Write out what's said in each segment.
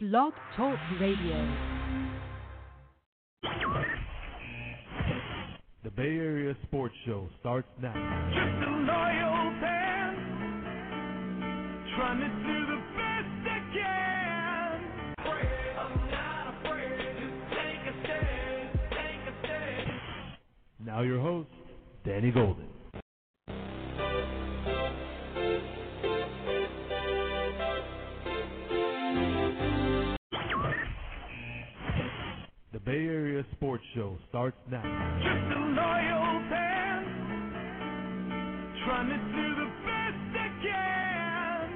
Blog Talk Radio. The Bay Area Sports Show starts now. Just a loyal fan, trying to do the best I can. I'm not afraid, just take a stand, take a stand. Now your host, Danny Golden. Bay Area Sports Show starts now. Just a loyal fan, trying to do the best I can.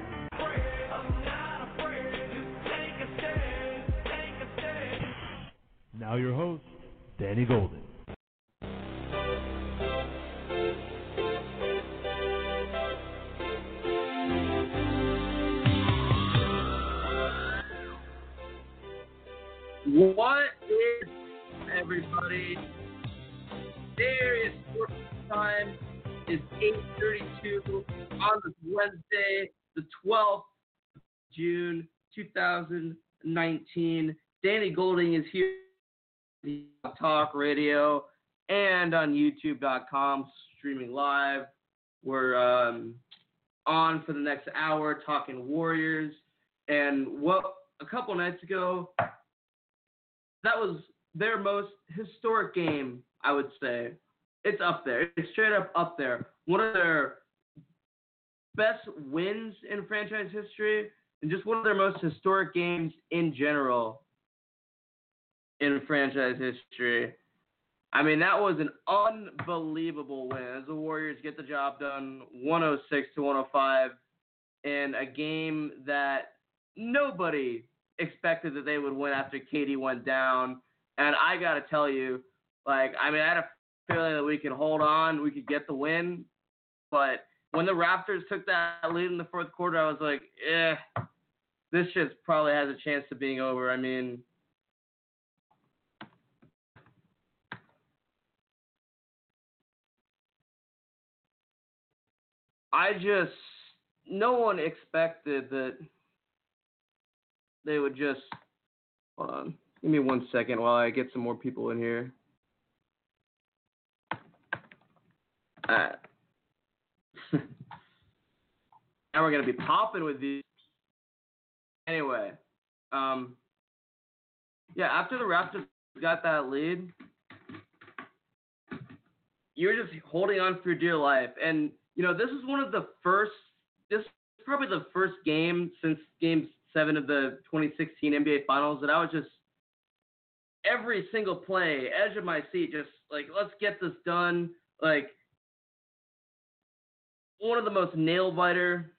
I'm not afraid, just take a stand, take a stand. Now your host, Danny Golden. What is is sports time. It's 8:32 on this Wednesday, the 12th of June 2019. Danny Golden is here on Talk Radio and on YouTube.com streaming live. We're um, on for the next hour talking Warriors and what a couple nights ago that was their most historic game, I would say. It's up there. It's straight up up there. One of their best wins in franchise history, and just one of their most historic games in general in franchise history. I mean, that was an unbelievable win as the Warriors get the job done 106 to 105 in a game that nobody expected that they would win after KD went down. And I got to tell you, like, I mean, I had a feeling that we could hold on, we could get the win. But when the Raptors took that lead in the fourth quarter, I was like, eh, this shit probably has a chance of being over. I mean, I just, no one expected that they would just hold on. Give me one second while I get some more people in here. Alright. now we're gonna be popping with these. Anyway, um, yeah. After the Raptors got that lead, you're just holding on for dear life, and you know this is one of the first. This is probably the first game since Game Seven of the 2016 NBA Finals that I was just every single play, edge of my seat, just like let's get this done. Like one of the most nail biter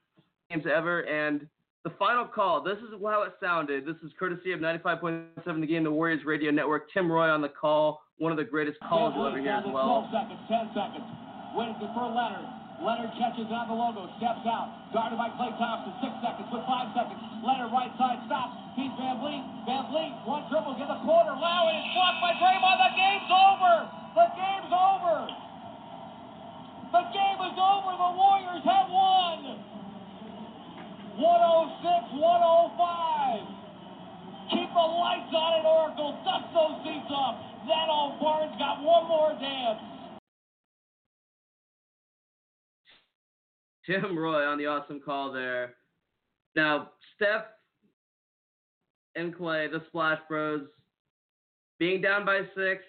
games ever, and the final call. This is how it sounded. This is courtesy of 95.7 The Game, the Warriors Radio Network. Tim Roye on the call, one of the greatest calls you'll ever hear as well. 12 seconds, 10 seconds. It for Leonard. Leonard catches on the logo, steps out. Guarded by Klay Thompson, six seconds with five seconds. Leonard right side stops. He's VanVleet. Van Vliet, one dribble, get the corner. And it's blocked by Draymond. The game's over. The game's over. The game is over. The Warriors have won. 106, 105. Keep the lights on at Oracle. Dust those seats off. That old barn's got one more dance. Tim Roye on the awesome call there. Now, Steph and Klay, the Splash Bros, being down by six,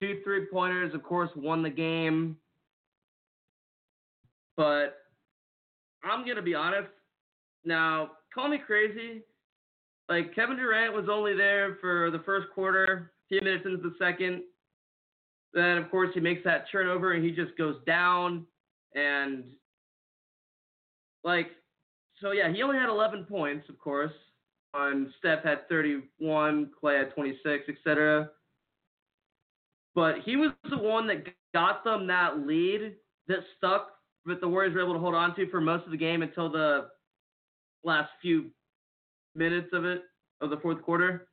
two three pointers, of course, won the game. But I'm going to be honest. Now, call me crazy. Like, Kevin Durant was only there for the first quarter, a few minutes into the second. Then, of course, he makes that turnover and he just goes down. And like, so yeah, he only had 11 points, of course. On Steph had 31, Klay had 26, etc. But he was the one that got them that lead that stuck, that the Warriors were able to hold on to for most of the game until the last few minutes of it, of the fourth quarter.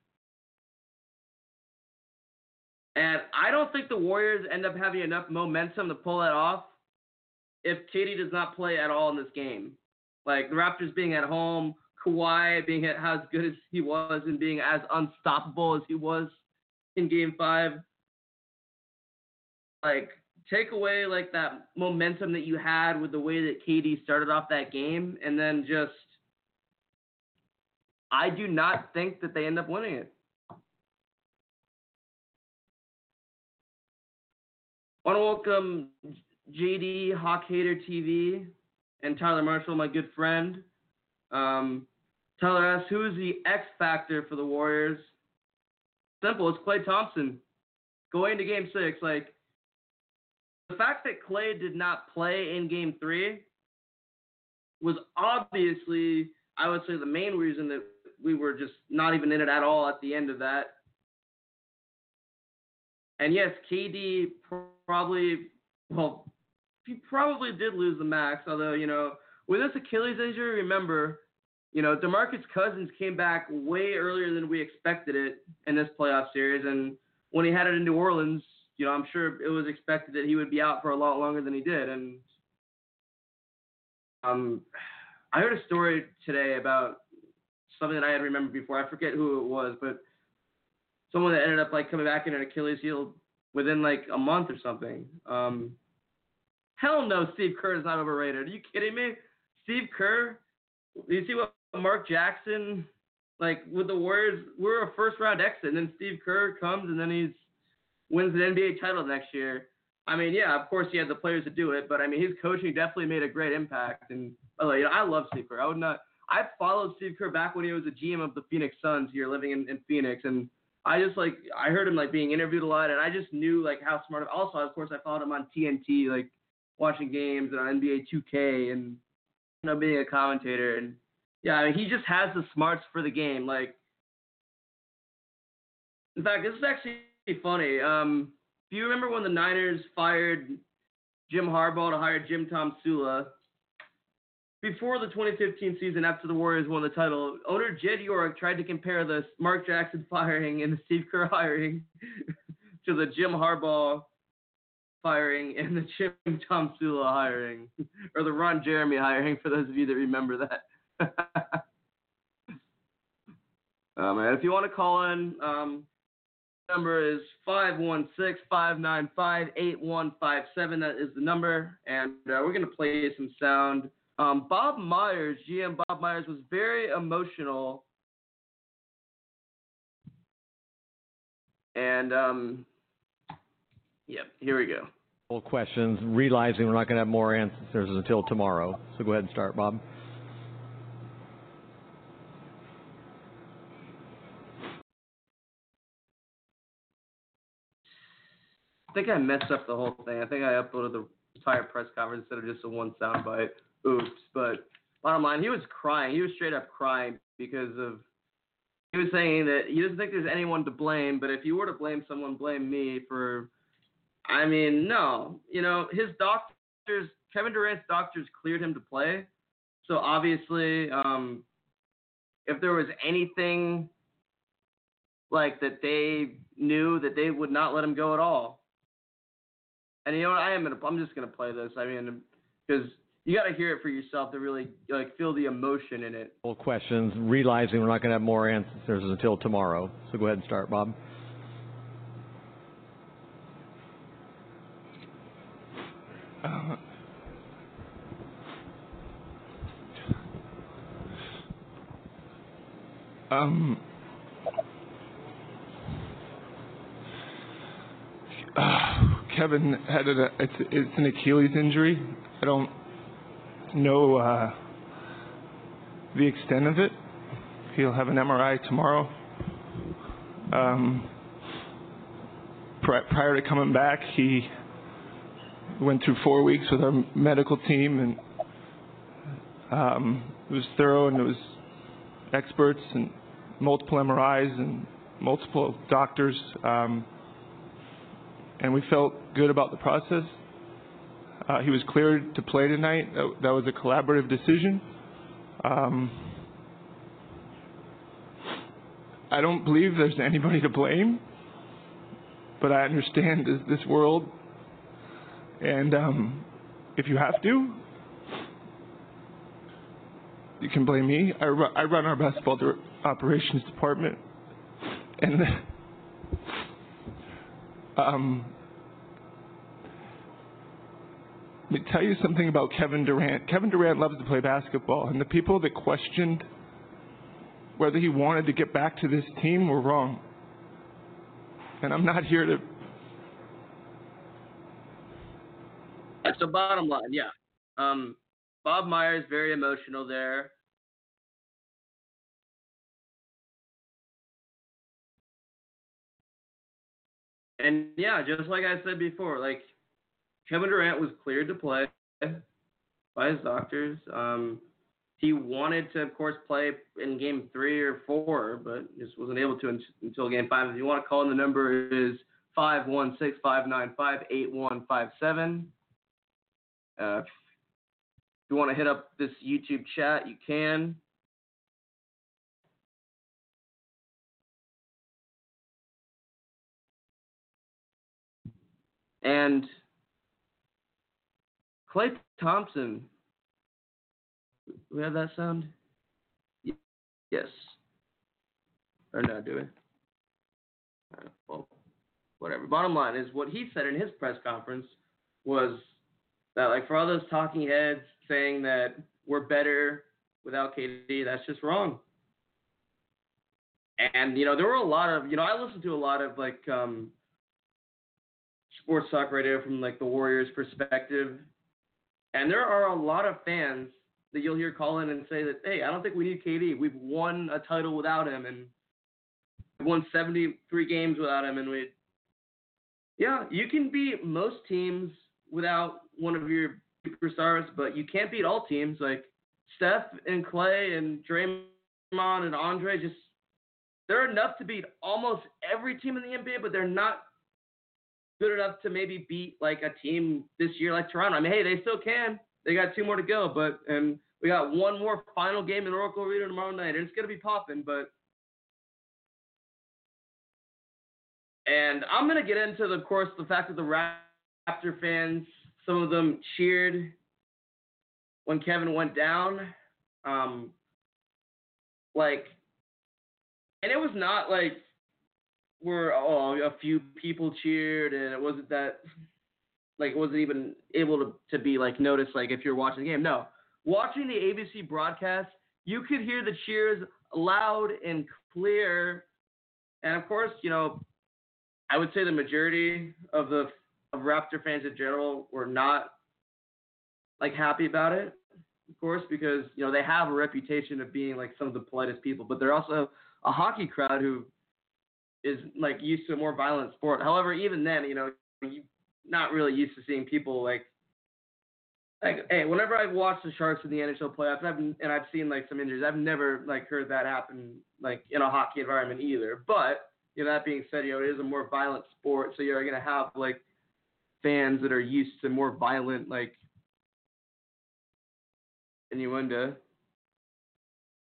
And I don't think the Warriors end up having enough momentum to pull that off if KD does not play at all in this game. Like the Raptors being at home, Kawhi being as good as he was and being as unstoppable as he was in Game Five. Like take away like that momentum that you had with the way that KD started off that game, and then just I do not think that they end up winning it. want to welcome JD Hawk Hater TV and Tyler Marshall, my good friend. Um, Tyler asks, who is the X factor for the Warriors? Simple, it's Klay Thompson. Going to game six, like the fact that Klay did not play in game three was obviously, I would say, the main reason that we were just not even in it at all at the end of that. And yes, KD probably, well, he probably did lose the max, although, you know, with this Achilles injury, remember, you know, DeMarcus Cousins came back way earlier than we expected it in this playoff series. And when he had it in New Orleans, you know, I'm sure it was expected that he would be out for a lot longer than he did. And um, I heard a story today about something that I had remembered before. I forget who it was, but someone that ended up like coming back in an Achilles heel within like a month or something. Um, hell no, Steve Kerr is not overrated. Are you kidding me? Steve Kerr. You see what Mark Jackson like with the Warriors? We're a first round exit, and then Steve Kerr comes, and then he's wins the NBA title next year. I mean, yeah, of course he had the players to do it, but I mean his coaching definitely made a great impact. And way, you know, I love Steve Kerr. I would not. I followed Steve Kerr back when he was a GM of the Phoenix Suns here, living in, in Phoenix, and I just like I heard him like being interviewed a lot, and I just knew like how smart. Also, of course, I followed him on TNT, like watching games and on NBA 2K, and you know being a commentator. And yeah, I mean, he just has the smarts for the game. Like, in fact, this is actually funny. Um, do you remember when the Niners fired Jim Harbaugh to hire Jim Tomsula? Before the 2015 season, after the Warriors won the title, owner Jed York tried to compare the Mark Jackson firing and the Steve Kerr hiring to the Jim Harbaugh firing and the Jim Tomsula hiring, or the Ron Jeremy hiring, for those of you that remember that. um, and if you want to call in, um, number is 516-595-8157. That is the number, and uh, we're going to play some sound. Um, Bob Myers, GM Bob Myers, was very emotional. And, um, yep, here we go. questions, realizing we're not going to have more answers until tomorrow. So go ahead and start, Bob. I think I messed up the whole thing. I think I uploaded the entire press conference instead of just a one soundbite. Oops. But bottom line, he was crying. He was straight up crying because of. He was saying that he doesn't think there's anyone to blame, but if you were to blame someone, blame me for. I mean, no. You know, his doctors, Kevin Durant's doctors cleared him to play. So obviously, um, if there was anything like that they knew that they would not let him go at all. And you know what? I am gonna. I'm just gonna play this. I mean, because you got to hear it for yourself to really like feel the emotion in it. questions, realizing we're not going to have more answers until tomorrow. So go ahead and start, Bob. Uh, um, uh, Kevin had a, it's, it's an Achilles injury. I don't know uh, the extent of it. He'll have an MRI tomorrow. Um, pri- prior to coming back, he went through four weeks with our medical team, and um, it was thorough, and it was experts and multiple MRIs and multiple doctors, um, and we felt good about the process. Uh, he was cleared to play tonight. That, that was a collaborative decision. Um, I don't believe there's anybody to blame, but I understand this, this world. And um, if you have to, you can blame me. I run, I run our basketball dir- operations department, and um, let me tell you something about Kevin Durant. Kevin Durant loves to play basketball, and the people that questioned whether he wanted to get back to this team were wrong. And I'm not here to so bottom line, yeah. Um, Bob Myers very emotional there. And yeah, just like I said before, like Kevin Durant was cleared to play by his doctors. Um, he wanted to, of course, play in game three or four, but just wasn't able to until game five. If you want to call in, the number is 516 595 8157. Uh, if you want to hit up this YouTube chat, you can. And Klay Thompson. We have that sound? Yes. Or no, do we? Well, whatever. Bottom line is what he said in his press conference was that like for all those talking heads saying that we're better without KD, that's just wrong. And you know there were a lot of you know I listened to a lot of like um, sports talk radio from like the Warriors perspective, and there are a lot of fans that you'll hear call in and say that hey I don't think we need KD. We've won a title without him and won 73 games without him and we yeah you can beat most teams without one of your superstars, but you can't beat all teams. Like Steph and Klay and Draymond and Andre, just they're enough to beat almost every team in the NBA, but they're not good enough to maybe beat like a team this year like Toronto. I mean, hey, they still can. They got two more to go, but and we got one more final game in Oracle Arena tomorrow night, and it's gonna be popping. But and I'm gonna get into the course the fact that the Raptor fans, some of them cheered when Kevin went down. Um, like, and it was not like where oh a few people cheered and it wasn't that like it wasn't even able to to be like noticed like if you're watching the game. No, watching the ABC broadcast, you could hear the cheers loud and clear, and of course, you know, I would say the majority of the of Raptor fans in general were not like happy about it, of course, because you know they have a reputation of being like some of the politest people, but they're also a hockey crowd who is like used to a more violent sport. However, even then, you know, you not really used to seeing people like like hey, whenever I've watched the Sharks in the NHL playoffs, and I've and I've seen like some injuries, I've never like heard that happen like in a hockey environment either. But you know, that being said, you know, it is a more violent sport, so you're gonna have like fans that are used to more violent like innuendo.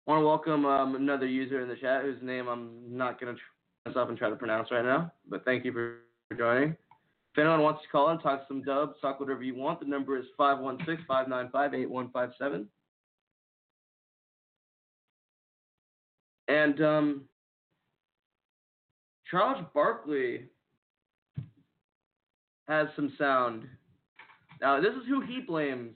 I want to welcome um, another user in the chat whose name I'm not gonna try myself and try to pronounce right now, but thank you for joining. If anyone wants to call in, talk some dubs, talk whatever you want. The number is 516-595-8157. And um, Charles Barkley has some sound. Now, this is who he blames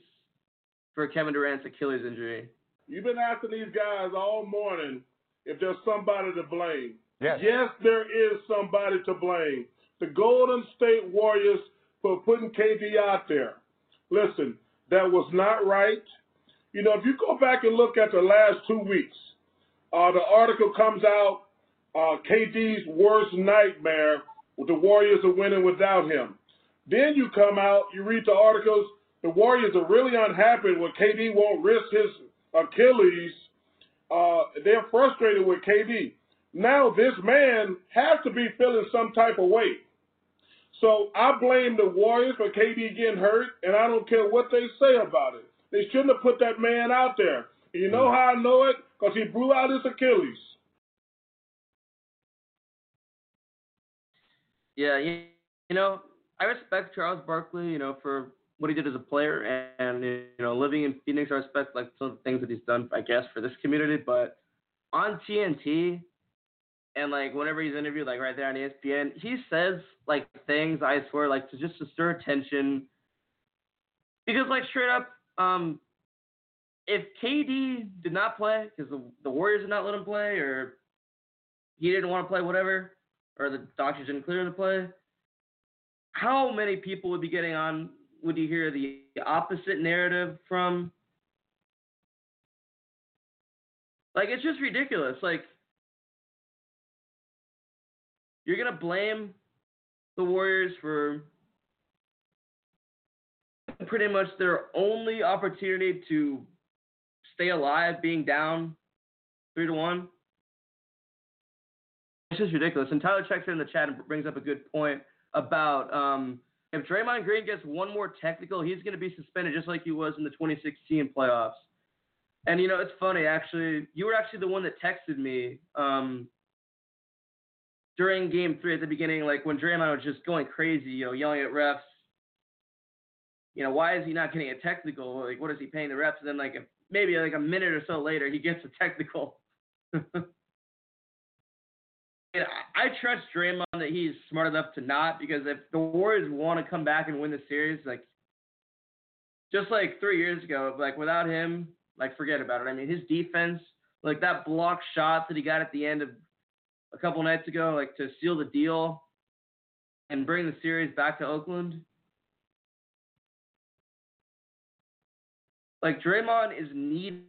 for Kevin Durant's Achilles injury. You've been asking these guys all morning if there's somebody to blame. Yes. Yes, there is somebody to blame. The Golden State Warriors for putting KD out there. Listen, that was not right. You know, if you go back and look at the last two weeks, uh, the article comes out, uh, KD's worst nightmare, with the Warriors are winning without him. Then you come out, you read the articles, the Warriors are really unhappy when KD won't risk his Achilles. Uh, they're frustrated with KD. Now this man has to be feeling some type of weight. So I blame the Warriors for KD getting hurt, and I don't care what they say about it. They shouldn't have put that man out there. And you know how I know it? Because he blew out his Achilles. Yeah, you, you know, I respect Charles Barkley, you know, for what he did as a player, and, you know, living in Phoenix, I respect like some of the things that he's done, I guess, for this community. But on TNT, and like whenever he's interviewed, like right there on ESPN, he says like things I swear, like to just to stir attention. Because like straight up, um, if KD did not play because the, the Warriors did not let him play, or he didn't want to play, whatever, or the doctors didn't clear him to play, how many people would be getting on? Would you hear the opposite narrative from? Like it's just ridiculous. Like you're gonna blame the Warriors for pretty much their only opportunity to stay alive being down three to one. It's just ridiculous. And Tyler checks in the chat and brings up a good point about um, if Draymond Green gets one more technical, he's going to be suspended just like he was in the 2016 playoffs. And you know, it's funny actually. You were actually the one that texted me um, during Game Three at the beginning, like when Draymond was just going crazy, you know, yelling at refs. You know, why is he not getting a technical? Like, what is he paying the refs? And then, like, maybe like a minute or so later, he gets a technical. I, I trust Draymond that he's smart enough to not because if the Warriors want to come back and win the series, like just like three years ago, like without him, like forget about it. I mean, his defense, like that block shot that he got at the end of a couple nights ago, like to seal the deal and bring the series back to Oakland. Like Draymond is needed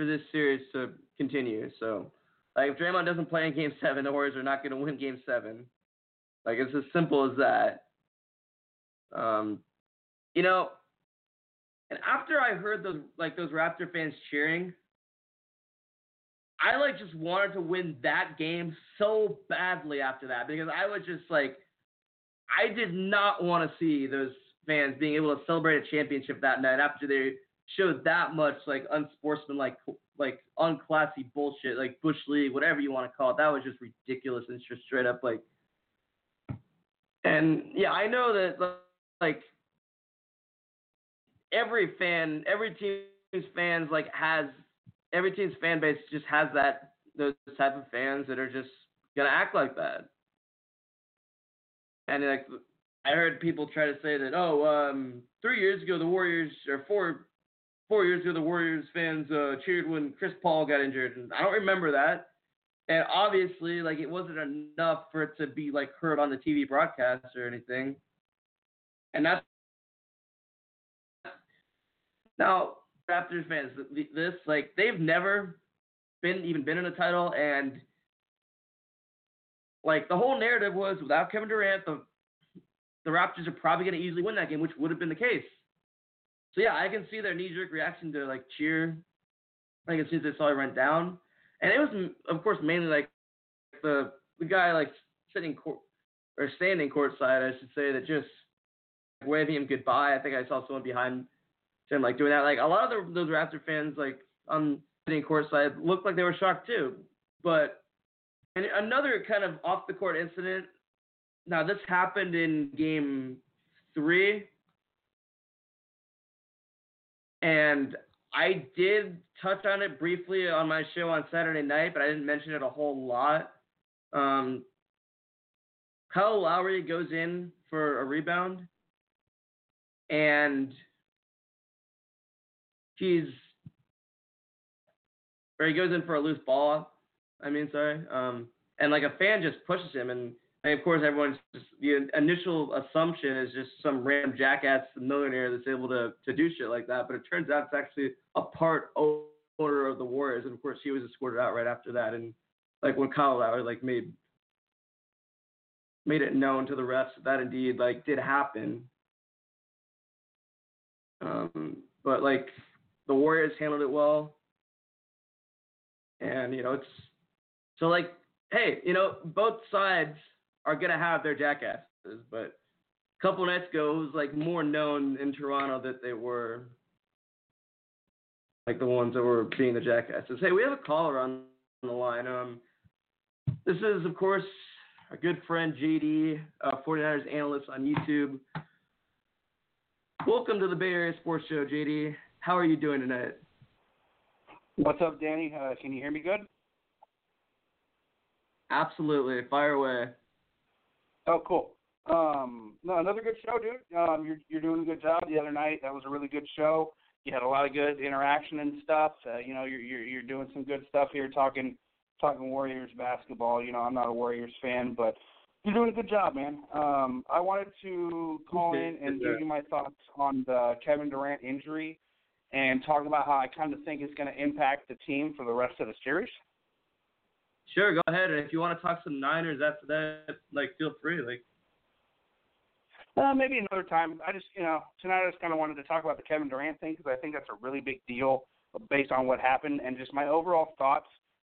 for this series to continue. So, like, if Draymond doesn't play in Game Seven, the Warriors are not going to win Game Seven. Like, it's as simple as that. Um, you know, and after I heard those like those Raptor fans cheering, I like just wanted to win that game so badly after that because I was just like, I did not want to see those fans being able to celebrate a championship that night after they showed that much like unsportsmanlike, like unclassy bullshit, like bush league, whatever you want to call it. That was just ridiculous and just straight up like. And yeah, I know that like every fan, every team's fans like has every team's fan base just has that those type of fans that are just gonna act like that. And like I heard people try to say that oh um three years ago the Warriors or four four years ago the Warriors fans uh, cheered when Chris Paul got injured and I don't remember that. And obviously like it wasn't enough for it to be like heard on the TV broadcast or anything. And that's now Raptors fans, this like they've never been even been in a title, and like the whole narrative was without Kevin Durant, the the Raptors are probably going to easily win that game, which would have been the case. So yeah, I can see their knee jerk reaction to like cheer, like as soon as they saw it went down, and it was of course mainly like the the guy like sitting court or standing courtside, I should say, that just waving him goodbye. I think I saw someone behind him like doing that. Like a lot of the, those Raptor fans, like on sitting courtside, looked like they were shocked too. But and another kind of off the court incident. Now this happened in Game Three, and I did touch on it briefly on my show on Saturday night, but I didn't mention it a whole lot. Um, Kyle Lowry goes in for a rebound, and he's or he goes in for a loose ball. I mean, sorry. Um, and like a fan just pushes him, and, and of course everyone's just the initial assumption is just some random jackass millionaire that's able to to do shit like that. But it turns out it's actually a part owner of the Warriors, and of course he was escorted out right after that. And like when Kyle Lowry like made made it known to the refs that, that indeed like did happen. Um, but like the Warriors handled it well. And, you know, it's so like, hey, you know, both sides are gonna have their jackasses, but a couple nights ago it was like more known in Toronto that they were like the ones that were being the jackasses. Hey, we have a caller on the line. Um this is of course our good friend JD, uh, 49ers analyst on YouTube. Welcome to the Bay Area Sports Show, JD. How are you doing tonight? What's up, Danny? Uh, can you hear me good? Absolutely. Fire away. Oh, cool. Um, no, another good show, dude. Um, you're you're doing a good job the other night. That was a really good show. You had a lot of good interaction and stuff. Uh, you know, you're you're you're doing some good stuff here, talking talking Warriors basketball. You know, I'm not a Warriors fan, but you're doing a good job, man. Um, I wanted to call in and give you my thoughts on the Kevin Durant injury and talk about how I kind of think it's going to impact the team for the rest of the series. Sure, go ahead. And if you want to talk some Niners after that, like feel free. Like Uh, maybe another time. I just, you know, tonight I just kind of wanted to talk about the Kevin Durant thing because I think that's a really big deal based on what happened, and just my overall thoughts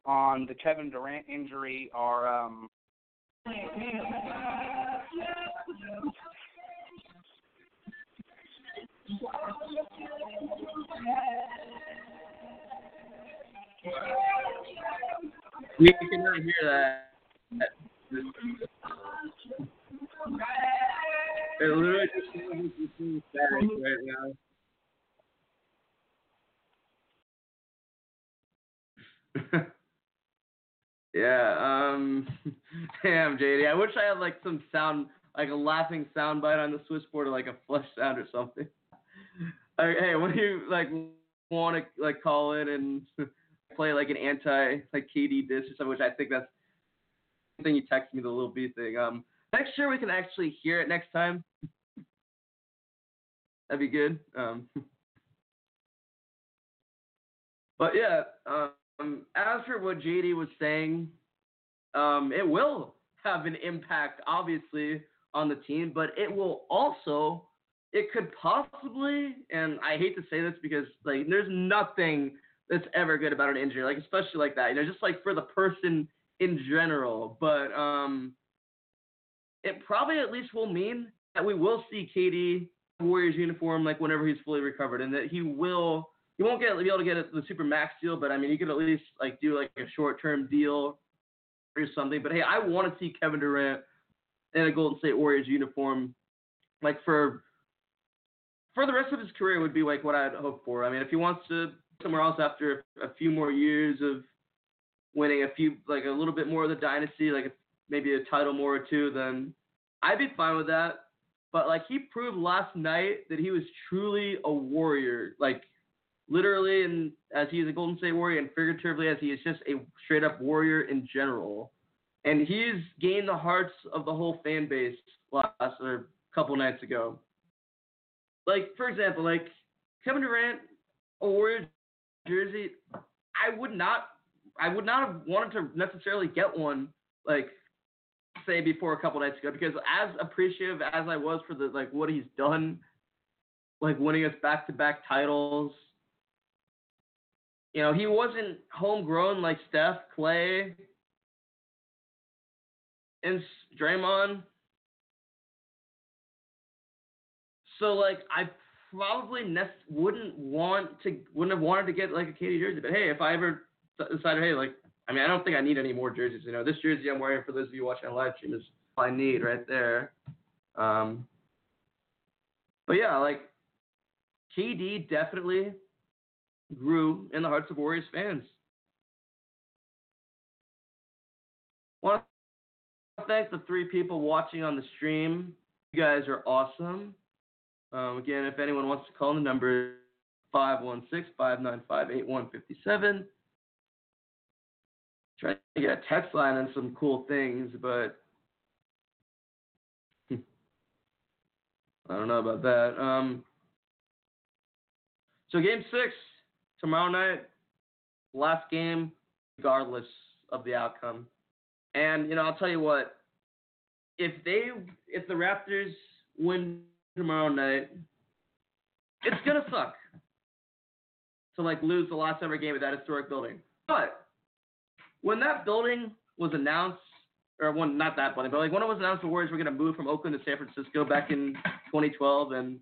on the Kevin Durant injury are. um we cannot hear that. It literally just sounds right now. yeah, um, damn, JD. I wish I had like some sound, like a laughing sound bite on the switchboard or like a flush sound or something. Like, hey, do you like want to like call in and play like an anti like KD diss or something, which I think that's the thing you texted me the little B thing. Um, make sure we can actually hear it next time. That'd be good. Um, but yeah, um, as for what JD was saying, um, it will have an impact, obviously, on the team, but it will also, it could possibly, and I hate to say this because like there's nothing that's ever good about an injury, like especially like that, you know, just like for the person in general. But um, it probably at least will mean that we will see KD Warriors uniform like whenever he's fully recovered, and that he will he won't get be able to get the super max deal, but I mean he could at least like do like a short term deal or something. But hey, I want to see Kevin Durant in a Golden State Warriors uniform, like for for the rest of his career would be like what I'd hope for. I mean, if he wants to somewhere else after a few more years of winning a few like a little bit more of the dynasty, like maybe a title more or two, then I'd be fine with that. But like he proved last night that he was truly a warrior, like literally, and as he is a Golden State Warrior, and figuratively as he is just a straight up warrior in general. And he's gained the hearts of the whole fan base last or a couple nights ago. Like for example, like Kevin Durant, a Warrior jersey, I would not, I would not have wanted to necessarily get one like say before a couple nights ago because as appreciative as I was for the like what he's done, like winning us back to back titles. You know, he wasn't homegrown like Steph, Klay, and Draymond. So like I probably ne- wouldn't want to wouldn't have wanted to get like a KD jersey, but hey, if I ever decided, hey, like I mean, I don't think I need any more jerseys. You know, this jersey I'm wearing for those of you watching live stream is all I need right there. Um, but yeah, like KD definitely grew in the hearts of Warriors fans. Want to thank the three people watching on the stream. You guys are awesome. Um, again, if anyone wants to call, the number is 516 595 8157 trying to get a text line and some cool things, but I don't know about that. Um, so game six tomorrow night, last game, regardless of the outcome. And you know, I'll tell you what, if they, if the Raptors win tomorrow night, it's gonna suck to like lose the last ever game at that historic building. But when that building was announced, or when not that building, but like when it was announced the Warriors were to move from Oakland to San Francisco back in 2012, and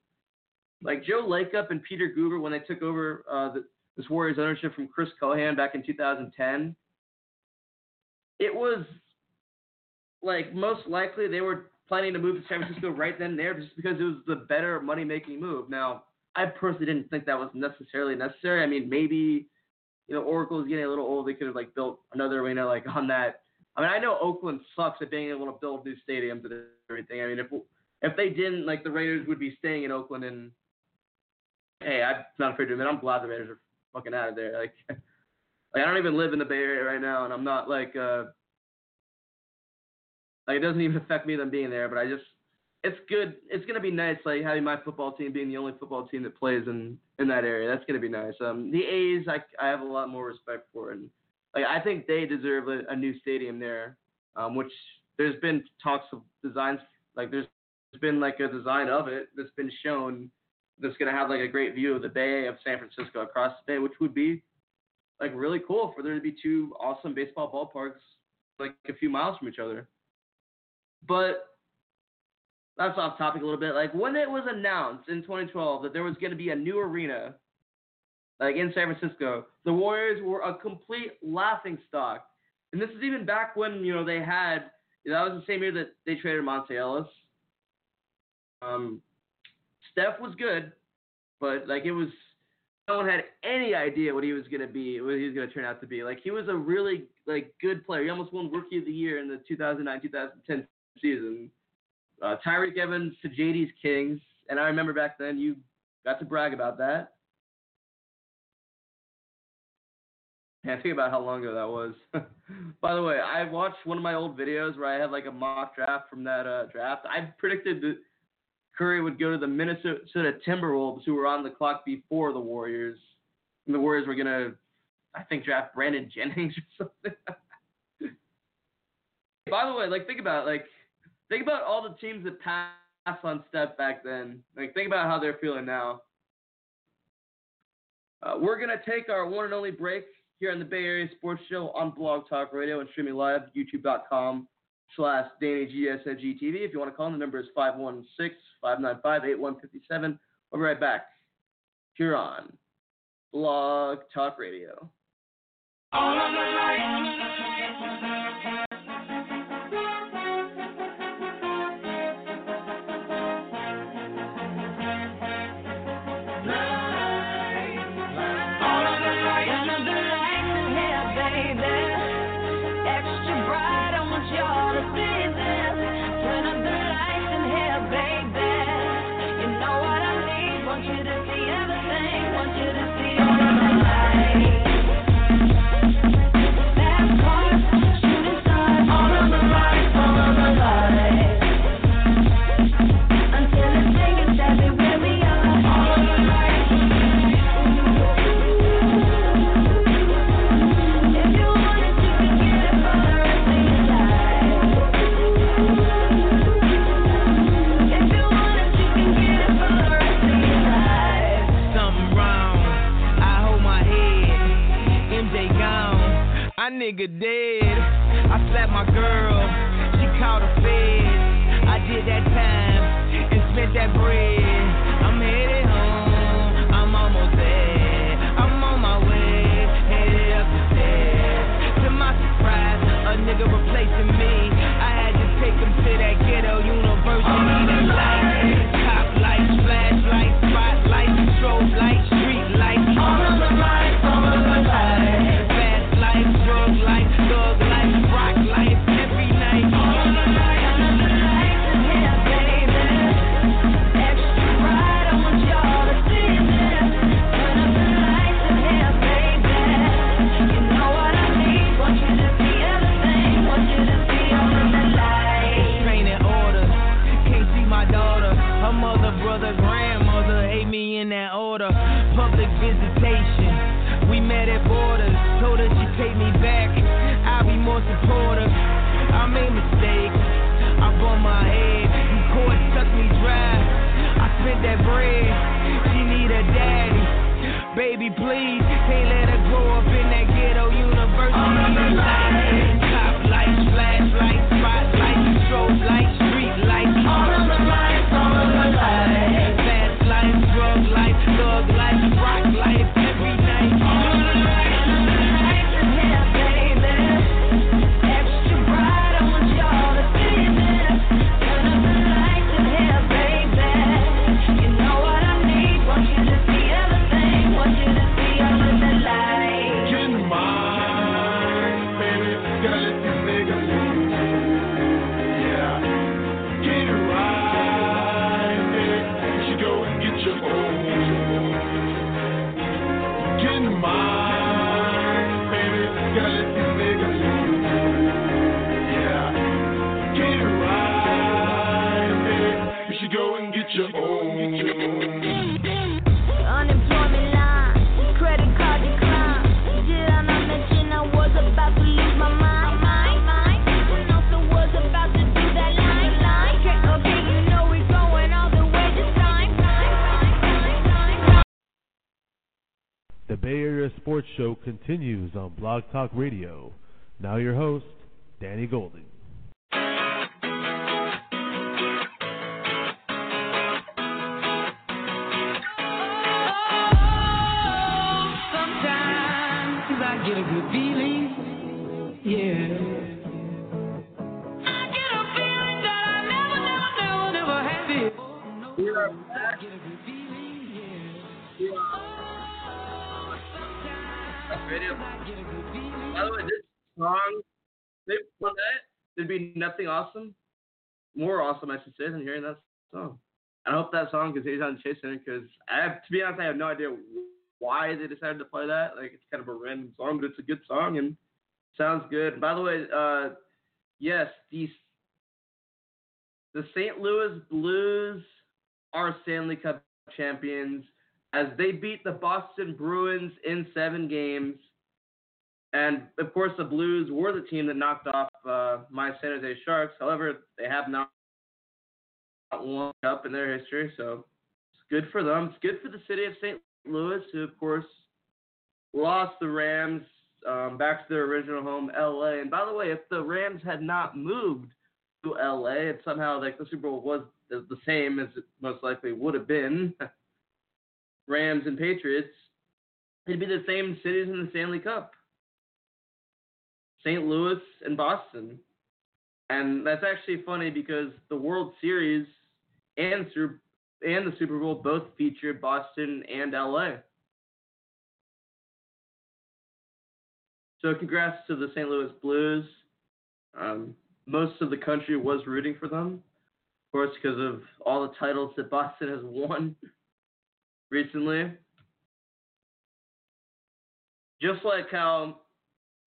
like Joe Lacob and Peter Guber when they took over uh, the, this Warriors ownership from Chris Cohan back in 2010, it was like most likely they were planning to move to San Francisco right then and there just because it was the better money making move. Now, I personally didn't think that was necessarily necessary. I mean, maybe you know Oracle is getting a little old. They could have like built another arena like on that. I mean, I know Oakland sucks at being able to build new stadiums and everything. I mean, if if they didn't, like the Raiders would be staying in Oakland. And hey, I'm not afraid to admit I'm glad the Raiders are fucking out of there. Like, like I don't even live in the Bay Area right now, and I'm not like uh like it doesn't even affect me them being there. But I just it's good. It's gonna be nice, like having my football team being the only football team that plays in in that area. That's gonna be nice. Um, the A's, I I have a lot more respect for, and like I think they deserve a, a new stadium there. Um, which there's been talks of designs, like there's been like a design of it that's been shown that's gonna have like a great view of the Bay of San Francisco across the bay, which would be like really cool for there to be two awesome baseball ballparks like a few miles from each other. But that's off topic a little bit. Like when it was announced in 2012 that there was going to be a new arena, like in San Francisco, the Warriors were a complete laughing stock. And this is even back when you know they had that was the same year that they traded Monta Ellis. Um, Steph was good, but like it was no one had any idea what he was gonna be, what he was gonna turn out to be. Like he was a really like good player. He almost won Rookie of the Year in the 2009-2010 season. Uh, Tyreke Evans to JD's Kings, and I remember back then you got to brag about that. Yeah, think about how long ago that was. By the way, I watched one of my old videos where I had like a mock draft from that uh, draft. I predicted that Curry would go to the Minnesota Timberwolves, who were on the clock before the Warriors, and the Warriors were gonna, I think, draft Brandon Jennings or something. By the way, like think about it, like think about all the teams that passed on Steph back then. Like think about how they're feeling now. Uh, we're gonna take our one and only break here on the Bay Area Sports Show on Blog Talk Radio and streaming live youtube.com slash DannyGSNGTV. If you want to call, the number is 516-595-8157. We'll be right back here on Blog Talk Radio. Blog Talk Radio. Now your host, Danny Golden. Get a good feeling, yeah. I get a feeling that I never, never, never, never had before. By the way, this song, they for that, there'd be nothing awesome, more awesome, I should say, than hearing that song. I hope that song continues on Center because I have, to be honest, I have no idea why they decided to play that. Like, it's kind of a random song, but it's a good song and sounds good. By the way, uh, yes, these the St. Louis Blues are Stanley Cup champions as they beat the Boston Bruins in seven games. And of course, the Blues were the team that knocked off uh, my San Jose Sharks. However, they have not won up in their history, so it's good for them. It's good for the city of St. Louis, who of course lost the Rams um, back to their original home, LA. And by the way, if the Rams had not moved to LA, and somehow like the Super Bowl was the the same as it most likely would have been, Rams and Patriots, it'd be the same cities in the Stanley Cup. St. Louis and Boston. And that's actually funny because the World Series and and the Super Bowl both featured Boston and LA. So congrats to the St. Louis Blues. Um, most of the country was rooting for them, of course, because of all the titles that Boston has won recently. Just like how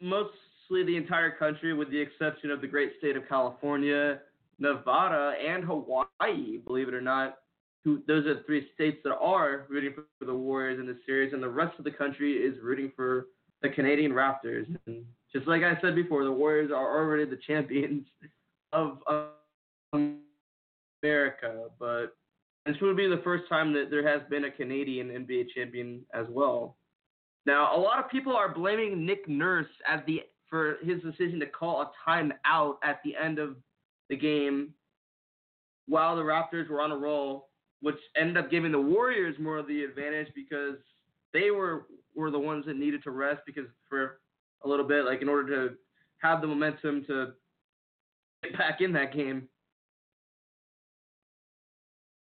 mostly the entire country, with the exception of the great state of California, Nevada, and Hawaii, believe it or not, who those are the three states that are rooting for the Warriors in this series, and the rest of the country is rooting for the Canadian Raptors. And just like I said before, the Warriors are already the champions of America, but this would be the first time that there has been a Canadian NBA champion as well. Now, a lot of people are blaming Nick Nurse at the for his decision to call a timeout at the end of the game while the Raptors were on a roll, which ended up giving the Warriors more of the advantage because they were were the ones that needed to rest because for a little bit, like in order to have the momentum to get back in that game.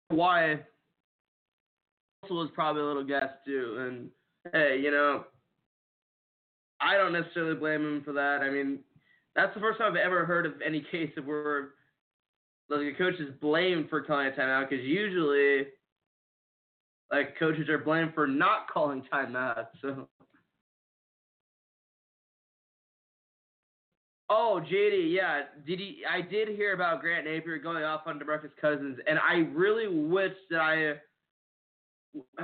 Why also was probably a little gas too, and hey, you know, I don't necessarily blame him for that. I mean, that's the first time I've ever heard of any case of where like a coach is blamed for calling a timeout because usually like coaches are blamed for not calling timeout. So Oh, JD, yeah. Did he I did hear about Grant Napear going off on DeMarcus Cousins and I really wish that I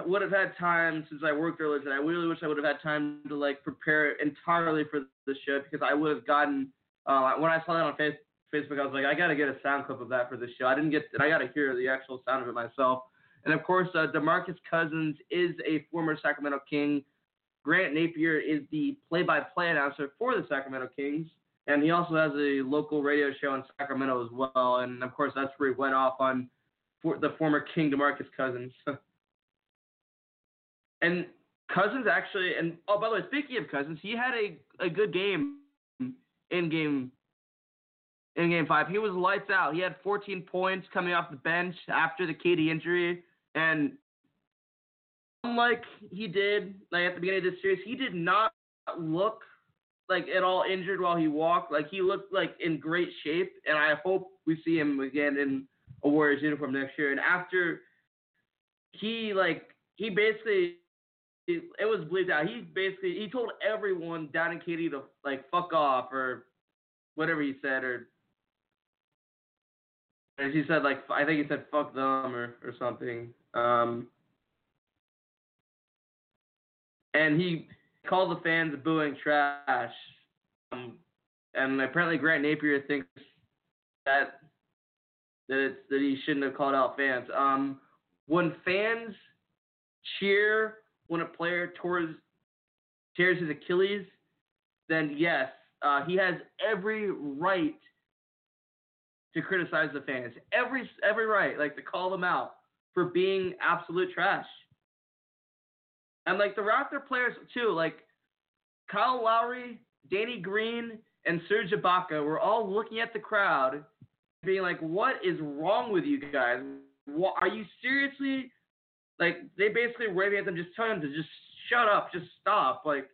would have had time since I worked earlier today. I really wish I would have had time to like prepare entirely for the show because I would have gotten uh, when I saw that on face, Facebook, I was like, I got to get a sound clip of that for this show. I didn't get, I got to hear the actual sound of it myself. And of course, uh, Demarcus Cousins is a former Sacramento King. Grant Napear is the play-by-play announcer for the Sacramento Kings, and he also has a local radio show in Sacramento as well. And of course, that's where he went off on for the former King Demarcus Cousins. and Cousins actually, and oh, by the way, speaking of Cousins, he had a, a good game in game in game five. He was lights out. He had 14 points coming off the bench after the KD injury, and unlike he did like at the beginning of this series, he did not look like at all injured while he walked. Like he looked like in great shape, and I hope we see him again in a Warriors uniform next year. And after he like he basically it, was bleeped out. He basically he told everyone down in KD to like fuck off or whatever he said or as he said like I think he said fuck them or or something. Um, and he called the fans booing trash. Um, and apparently Grant Napear thinks that that that he shouldn't have called out fans. Um, when fans cheer when a player towards tears his Achilles, then yes, uh, he has every right to criticize the fans. Every every right, like to call them out for being absolute trash. And like the Raptor players too, like Kyle Lowry, Danny Green, and Serge Ibaka were all looking at the crowd, being like, "What is wrong with you guys? What, are you seriously?" Like they basically waving at them, just telling them to just shut up, just stop. Like,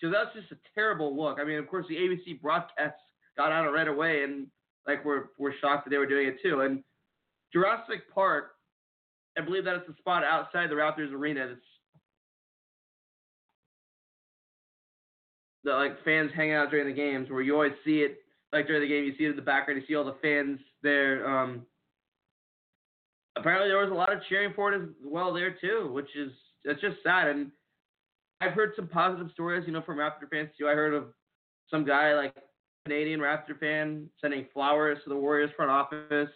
so that's just a terrible look. I mean, of course, the ABC broadcast got on it right away, and like we're we're shocked that they were doing it too. And Jurassic Park, I believe that it's the spot outside the Raptors arena that's that like fans hang out during the games where you always see it like during the game you see it in the background you see all the fans there um apparently there was a lot of cheering for it as well there too which is it's just sad and I've heard some positive stories you know from Raptor fans too. I heard of some guy like Canadian Raptor fan sending flowers to the Warriors front office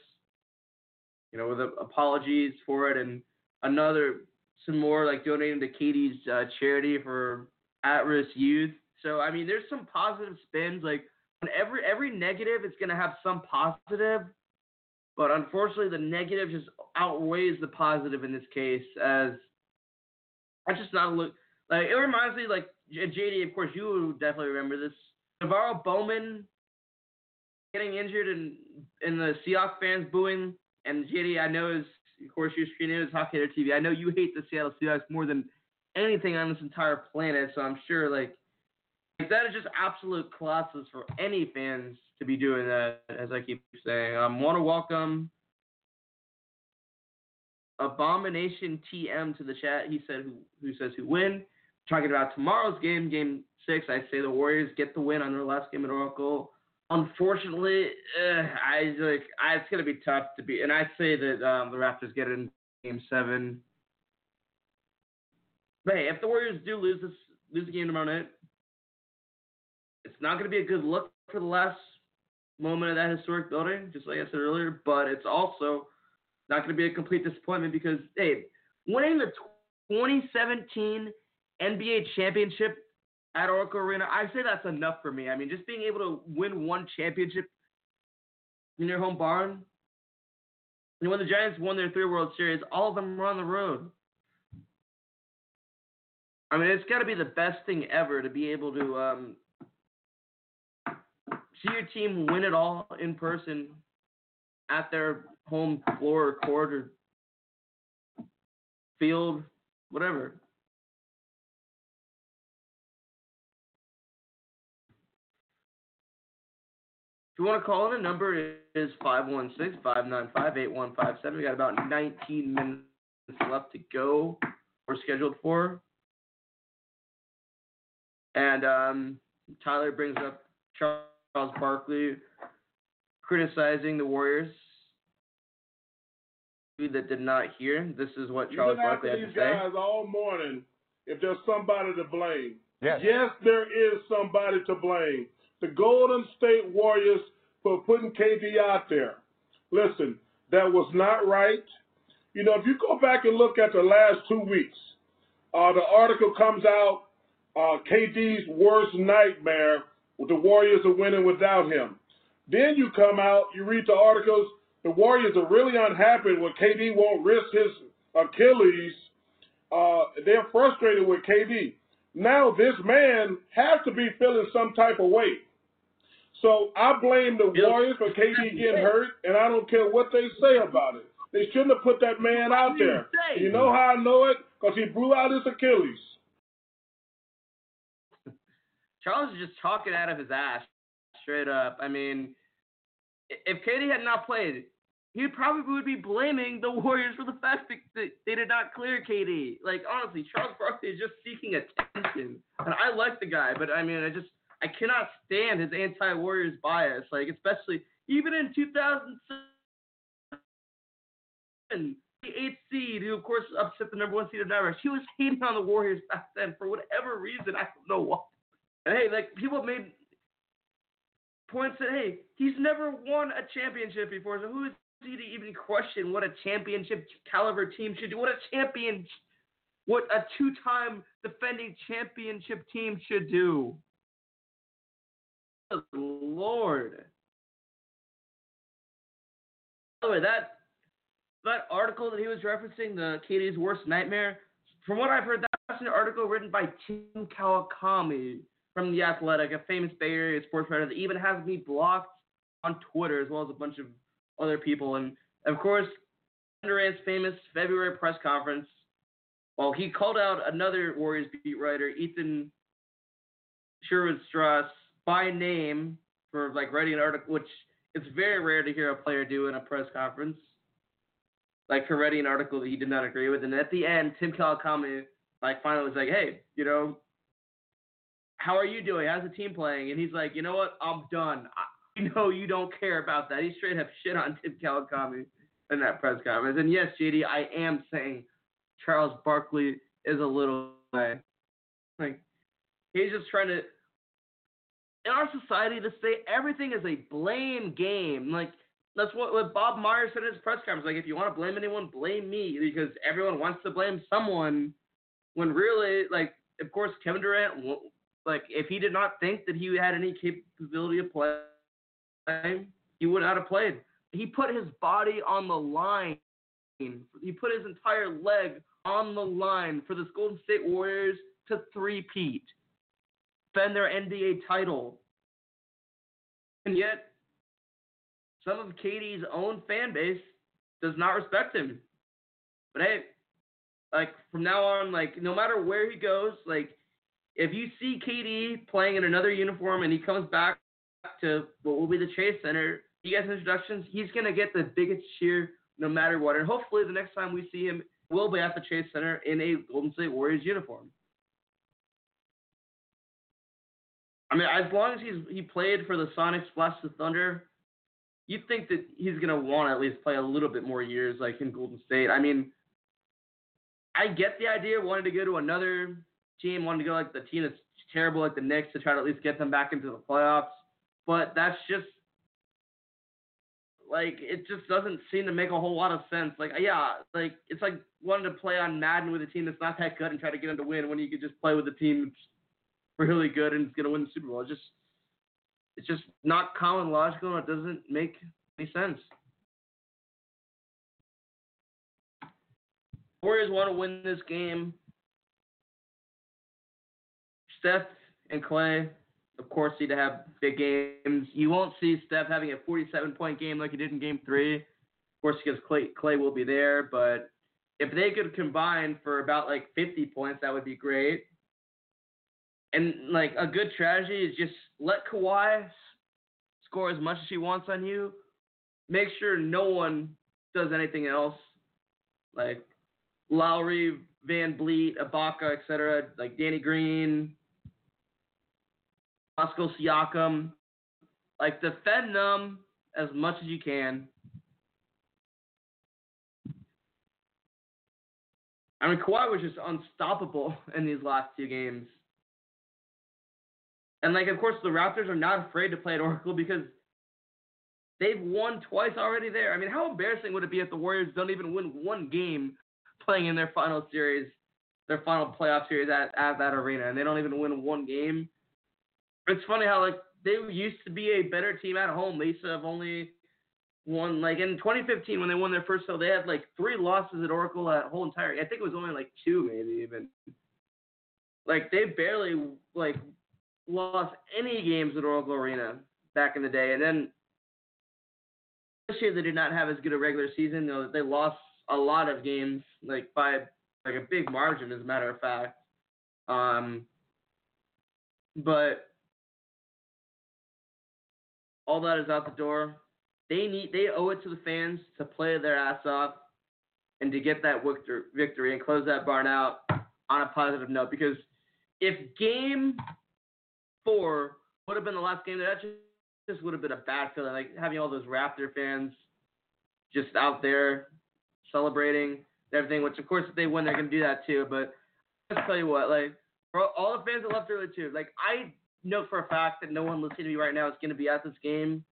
you know with apologies for it and another some more like donating to KD's uh, charity for at-risk youth so I mean, there's some positive spins. Like on every every negative is gonna have some positive, but unfortunately, the negative just outweighs the positive in this case. As I just not look like it reminds me like JD. Of course, you definitely remember this. NaVorro Bowman getting injured and and the Seahawks fans booing. And JD, I know is of course you're screening as Hockey TV. I know you hate the Seattle Seahawks more than anything on this entire planet. So I'm sure like that is just absolute classes for any fans to be doing that, as I keep saying. I um, want to welcome Abomination TM to the chat. He said, who, who says who win? Talking about tomorrow's game, game six. I say the Warriors get the win on their last game at Oracle. Unfortunately, uh, I like I, it's gonna be tough to be, and I say that um, the Raptors get it in game seven. But hey, if the Warriors do lose this lose the game tomorrow night, it's not going to be a good look for the last moment of that historic building, just like I said earlier, but it's also not going to be a complete disappointment because, hey, winning the 2017 NBA championship at Oracle Arena, I say that's enough for me. I mean, just being able to win one championship in your home barn. And when the Giants won their three World Series, all of them were on the road. I mean, it's got to be the best thing ever to be able to um, see your team win it all in person at their home floor or court or field, whatever. If you want to call in, the number is 516-595-8157. We got about 19 minutes left to go. We're scheduled for. And um, Tyler brings up Charles. Charles Barkley criticizing the Warriors that did not hear. This is what Charles Barkley had to these say. guys all morning if there's somebody to blame. Yes. yes, there is somebody to blame. The Golden State Warriors for putting KD out there. Listen, that was not right. You know, if you go back and look at the last two weeks, uh, the article comes out, uh, KD's worst nightmare the Warriors are winning without him. Then you come out, you read the articles. The Warriors are really unhappy when KD won't risk his Achilles. Uh, they're frustrated with KD. Now this man has to be feeling some type of weight. So I blame the Warriors for KD getting hurt, and I don't care what they say about it. They shouldn't have put that man out there. You know how I know it? Because he blew out his Achilles. Charles is just talking out of his ass, straight up. I mean, if KD had not played, he probably would be blaming the Warriors for the fact that they did not clear KD. Like honestly, Charles Barkley is just seeking attention, and I like the guy, but I mean, I just I cannot stand his anti-Warriors bias. Like especially even in 2007, the eighth seed, who of course upset the number one seed of Mavericks, he was hating on the Warriors back then for whatever reason. I don't know why. And hey, like people made points that hey, he's never won a championship before, so who is he to even question what a championship caliber team should do? What a champion what a two-time defending championship team should do. Lord. By the way, that that article that he was referencing, the KD's worst nightmare, from what I've heard, that's an article written by Tim Kawakami from The Athletic, a famous Bay Area sports writer that even has me blocked on Twitter as well as a bunch of other people. And of course, Durant's famous February press conference, well, he called out another Warriors beat writer, Ethan Sherwood Strauss, by name for like writing an article, which it's very rare to hear a player do in a press conference. Like for writing an article that he did not agree with, and at the end, Tim Kawakami like finally was like, "Hey, you know, how are you doing? How's the team playing?" And he's like, "You know what? I'm done. I know you don't care about that." He straight up shit on Tim Kawakami in that press conference. And yes, JD, I am saying Charles Barkley is a little like he's just trying to in our society to say everything is a blame game. Like that's what, what Bob Myers said in his press conference. Like if you want to blame anyone, blame me because everyone wants to blame someone. When really, like of course Kevin Durant, like if he did not think that he had any capability of playing, he would not have played. He put his body on the line. He put his entire leg on the line for the Golden State Warriors to three-peat, defend their NBA title. And yet, some of KD's own fan base does not respect him. But hey, like from now on, like no matter where he goes, like if you see KD playing in another uniform and he comes back to what will be the Chase Center, he gets introductions, he's gonna get the biggest cheer no matter what. And hopefully the next time we see him will be at the Chase Center in a Golden State Warriors uniform. I mean, as long as he's he played for the Sonics, Flash the Thunder, you'd think that he's gonna want to at least play a little bit more years, like in Golden State. I mean, I get the idea of wanting to go to another team, wanting to go like the team that's terrible, like the Knicks, to try to at least get them back into the playoffs. But that's just like it just doesn't seem to make a whole lot of sense. Like yeah, like it's like wanting to play on Madden with a team that's not that good and try to get them to win when you could just play with a team that's really good and is gonna win the Super Bowl. It's just it's just not common logical and it doesn't make any sense. Warriors want to win this game. Steph and Klay of course, need to have big games. You won't see Steph having a 47 point game like he did in game three. Of course, because Klay, Klay will be there, but if they could combine for about like 50 points, that would be great. And like a good strategy is just let Kawhi score as much as he wants on you. Make sure no one does anything else. Like Lowry, VanVleet, Ibaka, etc. Like Danny Green, Pascal Siakam. Like defend them as much as you can. I mean, Kawhi was just unstoppable in these last two games. And like, of course, the Raptors are not afraid to play at Oracle because they've won twice already there. I mean, how embarrassing would it be if the Warriors don't even win one game playing in their final series, their final playoff series at, at that arena, and they don't even win one game? It's funny how like they used to be a better team at home. They used to have only won like in 2015 when they won their first show, they had like three losses at Oracle that whole entire. I think it was only like two, maybe even. Like they barely like lost any games at Oracle Arena back in the day, and then this year they did not have as good a regular season. Know, they lost a lot of games like by like a big margin, as a matter of fact. Um, but all that is out the door. They need they owe it to the fans to play their ass off and to get that victory and close that barn out on a positive note. Because if game four would have been the last game, that just would have been a bad feeling. Like having all those Raptor fans just out there celebrating everything. Which of course, if they win, they're gonna do that too. But let's tell you what, like for all the fans that left early too, like I know for a fact that no one listening to me right now is going to be at this game.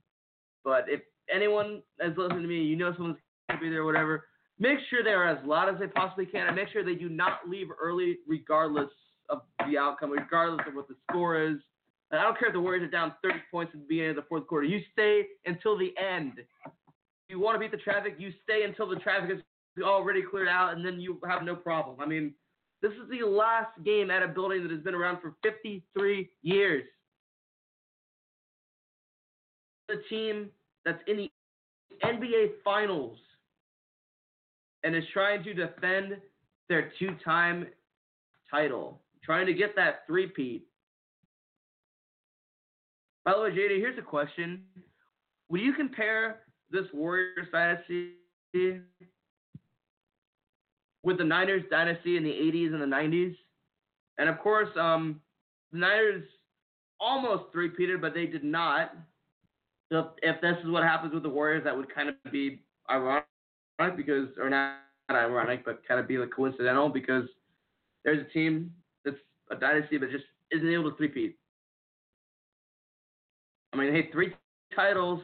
But if anyone is listening to me, you know someone's going to be there, whatever. make sure they are as loud as they possibly can, and make sure they do not leave early, regardless of the outcome, regardless of what the score is. And I don't care if the Warriors are down 30 points at the beginning of the fourth quarter. You stay until the end. If you want to beat the traffic, you stay until the traffic is already cleared out, and then you have no problem. I mean, this is the last game at a building that has been around for 53 years. The team that's in the NBA Finals and is trying to defend their two time title, trying to get that three-peat. By the way, JD, here's a question. Would you compare this Warriors dynasty with the Niners dynasty in the 80s and the 90s? And of course, um, the Niners almost three-peated, but they did not. So if, this is what happens with the Warriors, that would kind of be ironic because, or not, not ironic, but kind of be like coincidental because there's a team that's a dynasty but just isn't able to three-peat. I mean, hey, three titles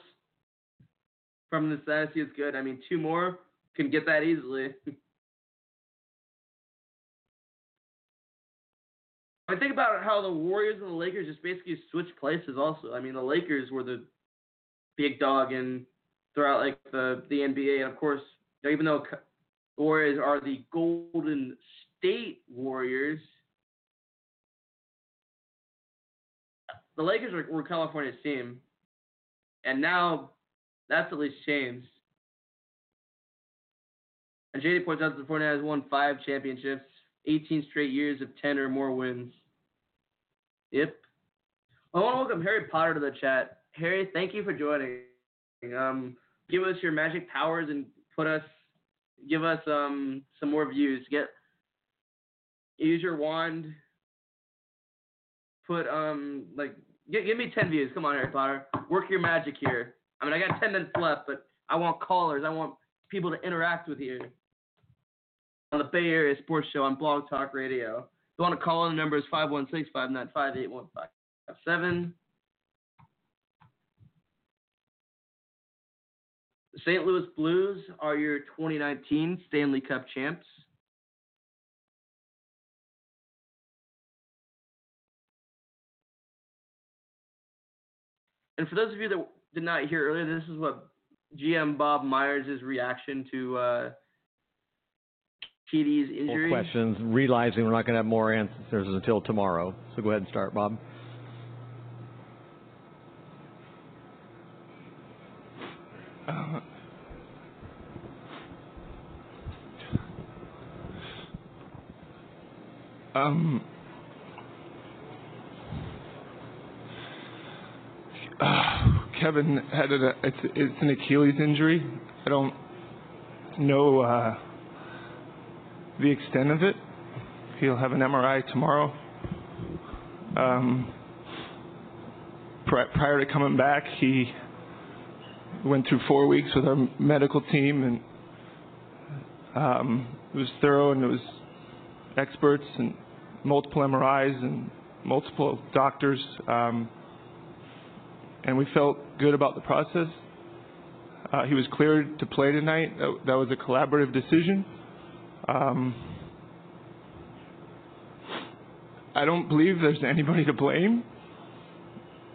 from this dynasty is good. I mean, two more can get that easily. I think about how the Warriors and the Lakers just basically switched places. Also, I mean, the Lakers were the big dog and throughout like the the NBA, and of course, even though the Warriors are the Golden State Warriors, the Lakers were, were California's team, and now that's at least changed. And JD points out that the 49ers won five championships, 18 straight years of 10 or more wins. Yep. I want to welcome Harry Potter to the chat. Harry, thank you for joining. Um, give us your magic powers and put us, give us um some more views. Get use your wand. Put um like give, give me ten views. Come on, Harry Potter. Work your magic here. I mean, I got ten minutes left, but I want callers. I want people to interact with you on the Bay Area Sports Show on Blog Talk Radio. If you want to call in, the number is 516 595 8157. The St. Louis Blues are your 2019 Stanley Cup champs. And for those of you that did not hear earlier, this is what GM Bob Myers' reaction to uh, TD's injury. More questions, realizing we're not going to have more answers until tomorrow. So go ahead and start, Bob. Uh, um, uh, Kevin had a, it's, it's an Achilles injury. I don't know uh, the extent of it. He'll have an MRI tomorrow. Um, pri- prior to coming back, he went through four weeks with our medical team, and um, it was thorough, and it was experts and multiple MRIs and multiple doctors, um, and we felt good about the process. Uh, he was cleared to play tonight. That, that was a collaborative decision. Um, I don't believe there's anybody to blame,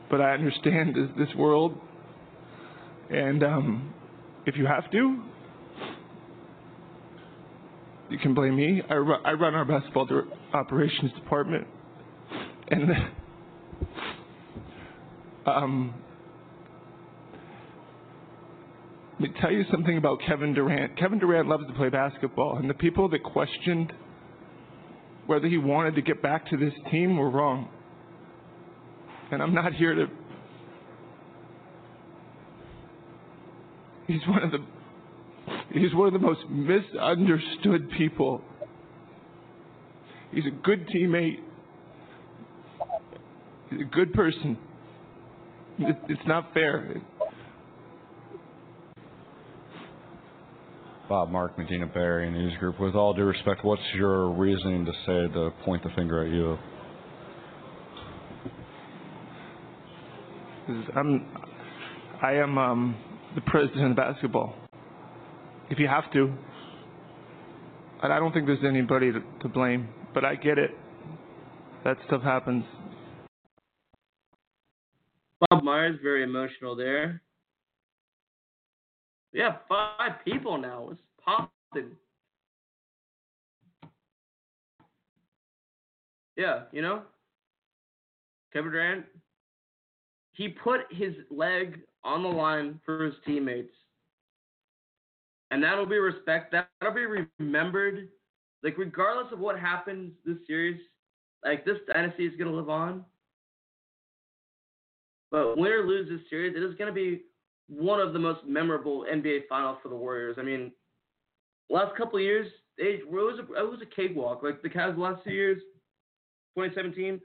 but I understand this, this world, and um, if you have to, you can blame me. I, ru- I run our basketball dir- operations department, and um, let me tell you something about Kevin Durant. Kevin Durant loves to play basketball, and the people that questioned whether he wanted to get back to this team were wrong. And I'm not here to. He's one of the He's one of the most misunderstood people. He's a good teammate. He's a good person. It's not fair. Bob Mark Medina Bay Area News Group. With all due respect, what's your reasoning to say to point the finger at you? I'm, I am um, the president of basketball. If you have to, and I don't think there's anybody to, to blame, but I get it. That stuff happens. Bob Myers very emotional there. We have five people now. It's popping. Yeah, you know, Kevin Durant. He put his leg on the line for his teammates, and that'll be respect. That'll be remembered. Like regardless of what happens this series, like this dynasty is gonna live on. But win or lose this series, it is gonna be one of the most memorable NBA finals for the Warriors. I mean, last couple of years, it was a, it was a cakewalk. Like the Cavs last two years, 2017,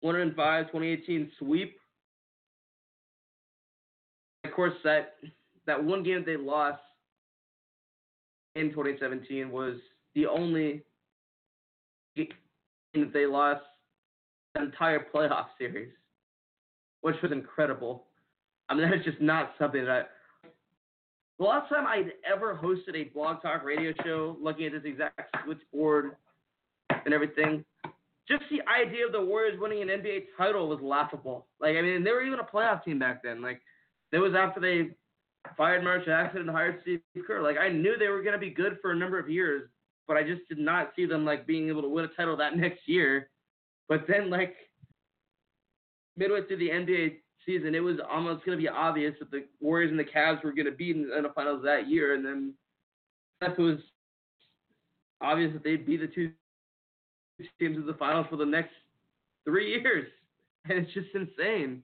105, 2018 sweep. Of course, that that one game they lost in 2017 was the only game that they lost the entire playoff series, which was incredible. I mean, that is just not something that I. The last time I'd ever hosted a blog talk radio show, looking at this exact switchboard and everything, just the idea of the Warriors winning an NBA title was laughable. Like, I mean, they were even a playoff team back then. Like, it was after they fired Mark Jackson and hired Steve Kerr. Like, I knew they were going to be good for a number of years, but I just did not see them like being able to win a title that next year. But then, like, midway through the NBA season, it was almost going to be obvious that the Warriors and the Cavs were going to be in the finals that year, and then it was obvious that they'd be the two teams in the finals for the next three years, and it's just insane.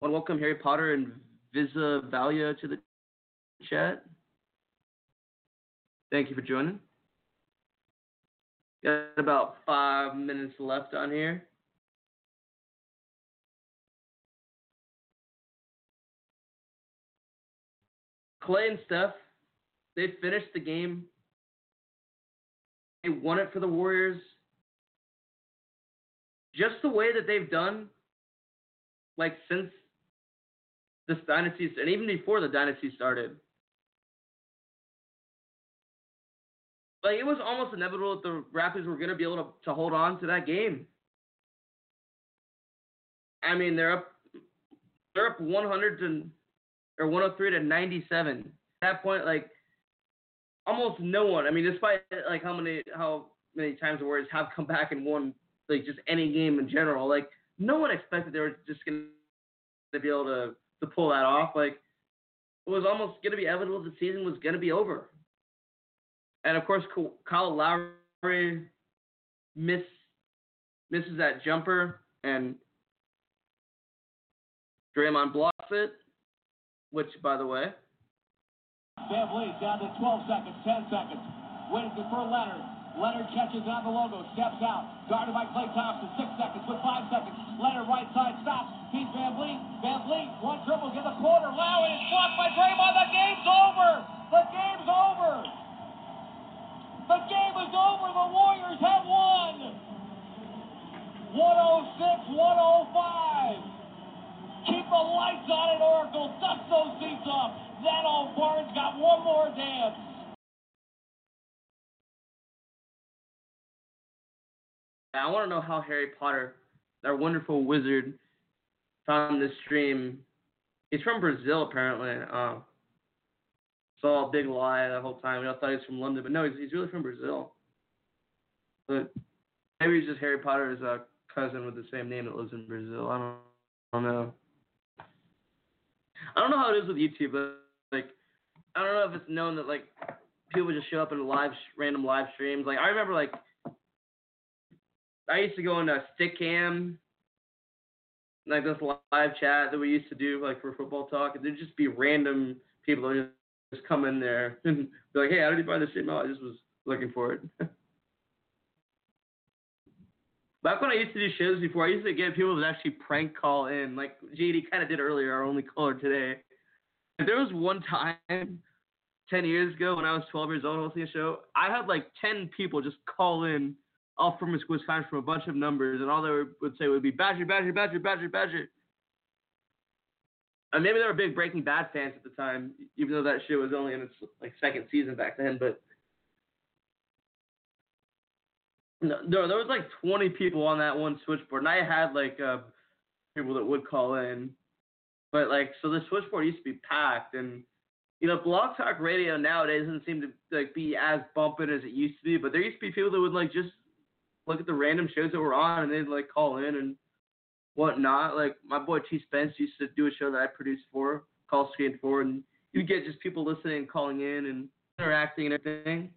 Want to welcome Harry Potter and Visa Valia to the chat. Thank you for joining. Got about five minutes left on here. Klay and Steph, they finished the game. They won it for the Warriors. Just the way that they've done, like since this dynasty, and even before the dynasty started. Like it was almost inevitable that the Raptors were going to be able to, to hold on to that game. I mean, they're up, they're up 100 to or 103 to 97. At that point, like almost no one. I mean, despite like how many how many times the Warriors have come back and won like just any game in general, like no one expected they were just going to be able to to pull that off. Like it was almost going to be evident the season was going to be over. And of course, Kyle Lowry miss misses that jumper, and Draymond blocks it. Which, by the way, VanVleet down to 12 seconds, 10 seconds. It for Leonard. Leonard catches on the logo, steps out. Guarded by Klay Thompson, six seconds with five seconds. Leonard right side stops. He's VanVleet. Van one dribble, get the corner. Lowry is blocked by Draymond. The game's over. The game's over. The game is over. The Warriors have won. 106 105. Keep the lights on at Oracle. Dust those seats off. That old barn's got one more dance. I want to know how Harry Potter, our wonderful wizard, found this stream. He's from Brazil, apparently. Uh, saw a big lie the whole time. I thought he was from London, but no, he's, he's really from Brazil. But maybe he's just Harry Potter's uh, cousin with the same name that lives in Brazil. I don't, I don't know. I don't know how it is with YouTube, but like, I don't know if it's known that like people just show up in live random live streams. Like I remember like I used to go into Stickam, like this live chat that we used to do like for football talk, and there'd just be random people that would just come in there and be like, "Hey, how did you buy this shit?" No, I just was looking for it. Back when I used to do shows before, I used to get people that actually prank call in, like JD kind of did earlier, our only caller today. There was one time, 10 years ago, when I was 12 years old hosting a show, I had like 10 people just call in all from Wisconsin from a bunch of numbers, and all they would say would be Badger, Badger, Badger, Badger, Badger. And maybe they were big Breaking Bad fans at the time, even though that shit was only in its like second season back then. But no, there was like 20 people on that one switchboard, and I had like uh, people that would call in. But like, so the switchboard used to be packed, and you know, Blog Talk Radio nowadays doesn't seem to like be as bumping as it used to be. But there used to be people that would like just look at the random shows that were on, and they'd like call in and whatnot. Like my boy T Spence used to do a show that I produced for, Call Screen for, and you get just people listening and calling in and interacting and everything.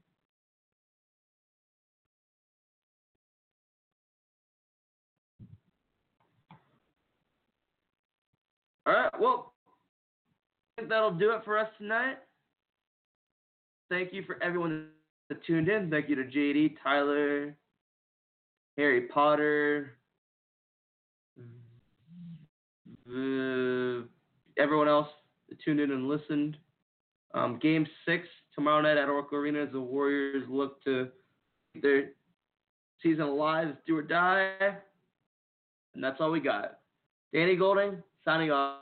All right, well, I think that'll do it for us tonight. Thank you for everyone that tuned in. Thank you to JD, Tyler, Harry Potter, uh, everyone else tuned in and listened. Um, game six tomorrow night at Oracle Arena as the Warriors look to their season alive, do or die. And that's all we got. Danny Golden signing off.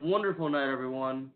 Wonderful night, everyone.